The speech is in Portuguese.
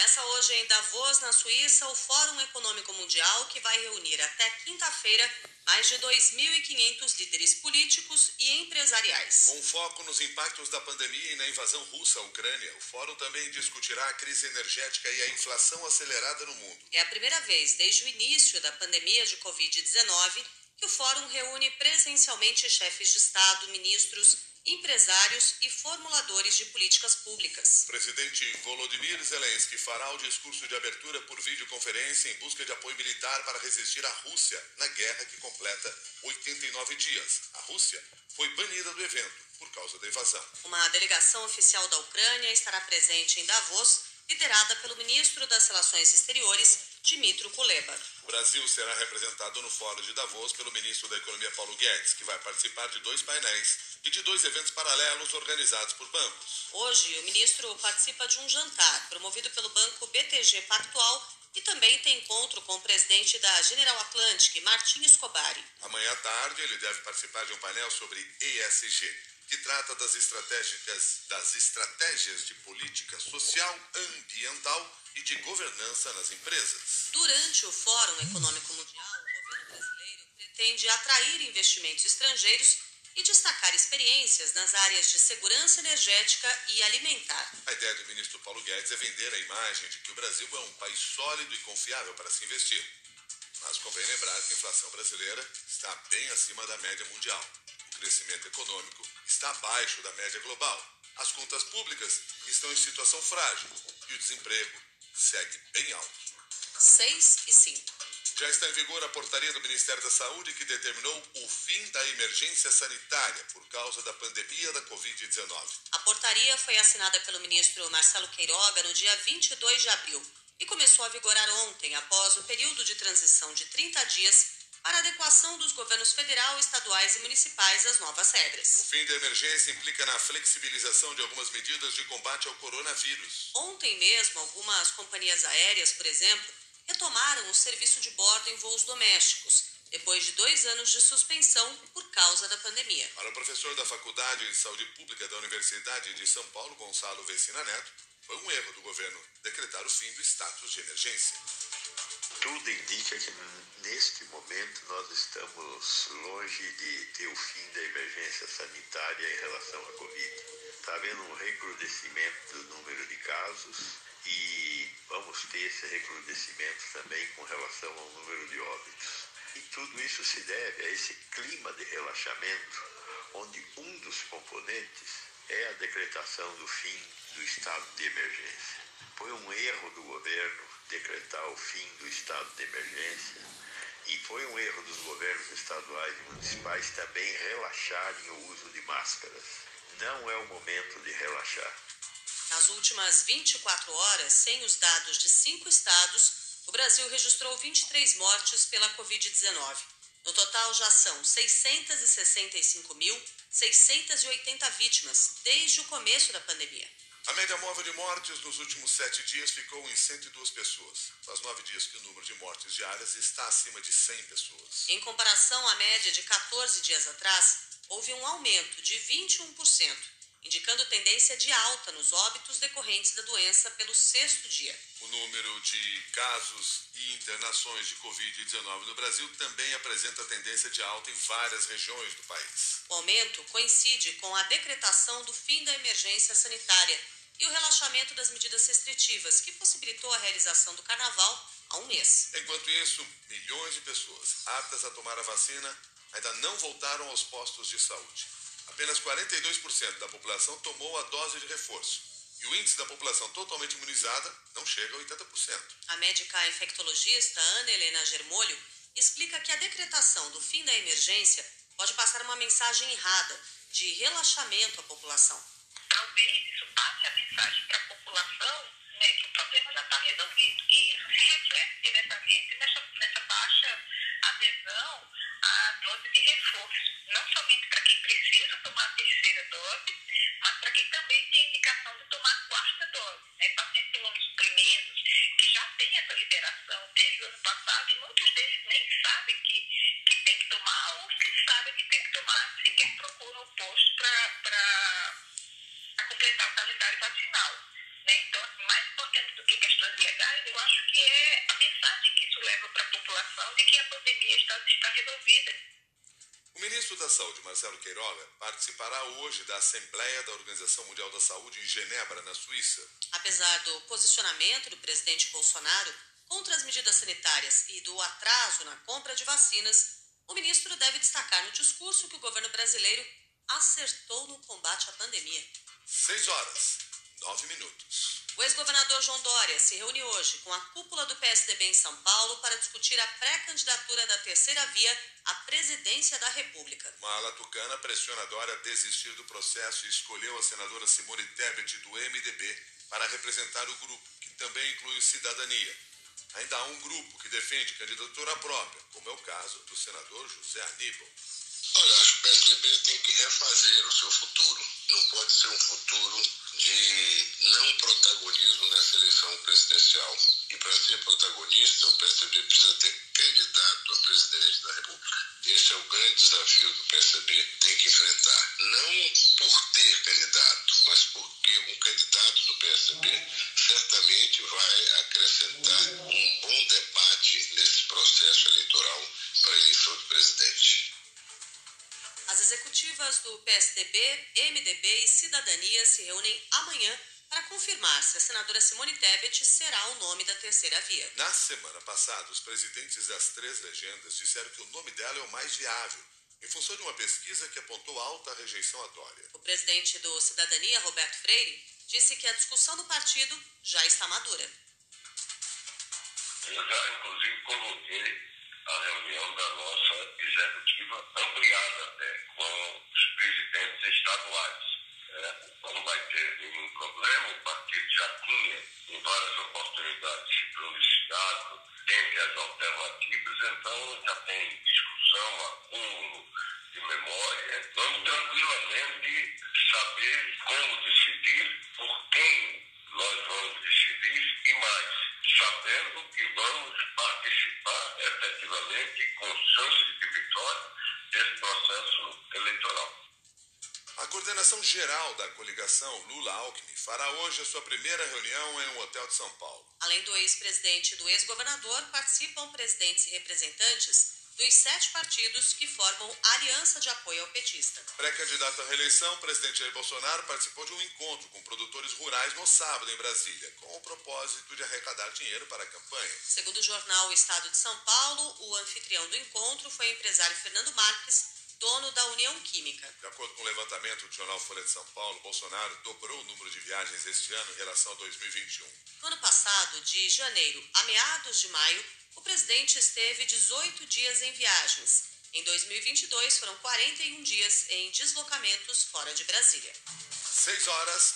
Começa hoje em Davos, na Suíça, o Fórum Econômico Mundial, que vai reunir até quinta-feira mais de 2.500 líderes políticos e empresariais. Com foco nos impactos da pandemia e na invasão russa à Ucrânia, o fórum também discutirá a crise energética e a inflação acelerada no mundo. É a primeira vez desde o início da pandemia de Covid-19 que o fórum reúne presencialmente chefes de Estado, ministros, empresários e formuladores de políticas públicas. O presidente Volodymyr Zelensky fará o discurso de abertura por videoconferência em busca de apoio militar para resistir à Rússia na guerra que completa 89 dias. A Rússia foi banida do evento por causa da invasão. Uma delegação oficial da Ucrânia estará presente em Davos, liderada pelo ministro das Relações Exteriores, Dmitry Kuleba. O Brasil será representado no Fórum de Davos pelo ministro da Economia Paulo Guedes, que vai participar de dois painéis e de dois eventos paralelos organizados por bancos. Hoje, o ministro participa de um jantar promovido pelo banco BTG Pactual e também tem encontro com o presidente da General Atlantic, Martin Escobari. Amanhã à tarde, ele deve participar de um painel sobre ESG, que trata das estratégias, das estratégias de política social, ambiental e de governança nas empresas. Durante o Fórum Econômico Mundial, o governo brasileiro pretende atrair investimentos estrangeiros e destacar experiências nas áreas de segurança energética e alimentar. A ideia do ministro Paulo Guedes é vender a imagem de que o Brasil é um país sólido e confiável para se investir. Mas convém lembrar que a inflação brasileira está bem acima da média mundial. O crescimento econômico está abaixo da média global. As contas públicas estão em situação frágil e o desemprego segue bem alto. 6 e 5. Já está em vigor a portaria do Ministério da Saúde que determinou o fim da emergência sanitária por causa da pandemia da Covid-19. A portaria foi assinada pelo ministro Marcelo Queiroga no dia 22 de abril e começou a vigorar ontem, após o período de transição de 30 dias para adequação dos governos federal, estaduais e municipais às novas regras. O fim da emergência implica na flexibilização de algumas medidas de combate ao coronavírus. Ontem mesmo, algumas companhias aéreas, por exemplo, retomaram o serviço de bordo em voos domésticos, depois de dois anos de suspensão por causa da pandemia. Para o professor da Faculdade de Saúde Pública da Universidade de São Paulo, Gonçalo Vecina Neto, foi um erro do governo decretar o fim do status de emergência. Tudo indica que neste momento nós estamos longe de ter o fim da emergência sanitária em relação à Covid. Está havendo um recrudescimento do número de casos e vamos ter esse recrudescimento também com relação ao número de óbitos. E tudo isso se deve a esse clima de relaxamento, onde um dos componentes é a decretação do fim do estado de emergência. Foi um erro do governo decretar o fim do estado de emergência e foi um erro dos governos estaduais e municipais também relaxarem o uso de máscaras. Não é o momento de relaxar. Nas últimas 24 horas, sem os dados de cinco estados, o Brasil registrou 23 mortes pela Covid-19. No total, já são 665.680 vítimas desde o começo da pandemia. A média móvel de mortes nos últimos sete dias ficou em 102 pessoas. Faz nove dias que o número de mortes diárias está acima de 100 pessoas. Em comparação à média de 14 dias atrás, houve um aumento de 21%, indicando tendência de alta nos óbitos decorrentes da doença pelo sexto dia. O número de casos e internações de Covid-19 no Brasil também apresenta tendência de alta em várias regiões do país. O aumento coincide com a decretação do fim da emergência sanitária e o relaxamento das medidas restritivas, que possibilitou a realização do carnaval há um mês. Enquanto isso, milhões de pessoas aptas a tomar a vacina ainda não voltaram aos postos de saúde. Apenas 42% da população tomou a dose de reforço. E o índice da população totalmente imunizada não chega a 80%. A médica infectologista Ana Helena Germolho explica que a decretação do fim da emergência pode passar uma mensagem errada de relaxamento à população. Talvez isso passe a mensagem para a população né, que o problema já está resolvido. E isso se reflete diretamente nessa, adesão à dose de reforço. Não somente para quem precisa tomar a terceira dose, mas para quem também tem indicação de tomar a quarta dose. Né? Pacientes imunossuprimidos que já têm essa liberação desde o ano passado e muitos deles nem sabem que, que tem que tomar ou se sabem que tem que tomar, sequer procuram o posto para completar o calendário vacinal. Né? Então, assim, mais importante do que questões legais, eu acho que é de que a pandemia está, está resolvida. O ministro da Saúde, Marcelo Queiroga, participará hoje da Assembleia da Organização Mundial da Saúde em Genebra, na Suíça. Apesar do posicionamento do presidente Bolsonaro contra as medidas sanitárias e do atraso na compra de vacinas, o ministro deve destacar no discurso que o governo brasileiro acertou no combate à pandemia. 6 horas, 9 minutos. O ex-governador João Dória se reúne hoje com a cúpula do PSDB em São Paulo para discutir a pré-candidatura da terceira via à presidência da República. Uma ala tucana pressiona Dória a desistir do processo e escolheu a senadora Simone Tebet, do MDB, para representar o grupo, que também inclui Cidadania. Ainda há um grupo que defende candidatura própria, como é o caso do senador José Aníbal. Olha, acho que o PSDB tem que refazer o seu futuro. Não pode ser um futuro de não protagonismo nessa eleição presidencial. E para ser protagonista, o PSDB precisa ter candidato a presidente da República. Esse é o grande desafio que o PSDB tem que enfrentar. Não por ter candidato, mas porque um candidato do PSDB certamente vai acrescentar um bom debate nesse processo eleitoral para a eleição de presidente. As executivas do PSDB, MDB e Cidadania se reúnem amanhã para confirmar se a senadora Simone Tebet será o nome da terceira via. Na semana passada, os presidentes das três legendas disseram que o nome dela é o mais viável, em função de uma pesquisa que apontou alta rejeição à Dória. O presidente do Cidadania, Roberto Freire, disse que a discussão do partido já está madura. Eu já, inclusive, convoquei a reunião da nossa executiva, ampliada até, com os presidentes estaduais. É, não vai ter nenhum problema, o partido já tinha, em várias oportunidades, se pronunciado dentre as alternativas, então já tem discussão, acúmulo de memória. Vamos tranquilamente saber como decidir, por quem nós vamos decidir e mais, sabendo que vamos participar efetivamente com chance de vitória desse processo eleitoral. Coordenação geral da coligação Lula-Alckmin fará hoje a sua primeira reunião em um hotel de São Paulo. Além do ex-presidente e do ex-governador, participam presidentes e representantes dos sete partidos que formam a aliança de apoio ao petista. Pré-candidato à reeleição, o presidente Jair Bolsonaro participou de um encontro com produtores rurais no sábado em Brasília, com o propósito de arrecadar dinheiro para a campanha. Segundo o jornal Estado de São Paulo, o anfitrião do encontro foi o empresário Fernando Marques, dono da União Química. De acordo com o levantamento do jornal Folha de São Paulo, Bolsonaro dobrou o número de viagens este ano em relação a 2021. No ano passado, de janeiro a meados de maio, o presidente esteve 18 dias em viagens. Em 2022, foram 41 dias em deslocamentos fora de Brasília. 6 horas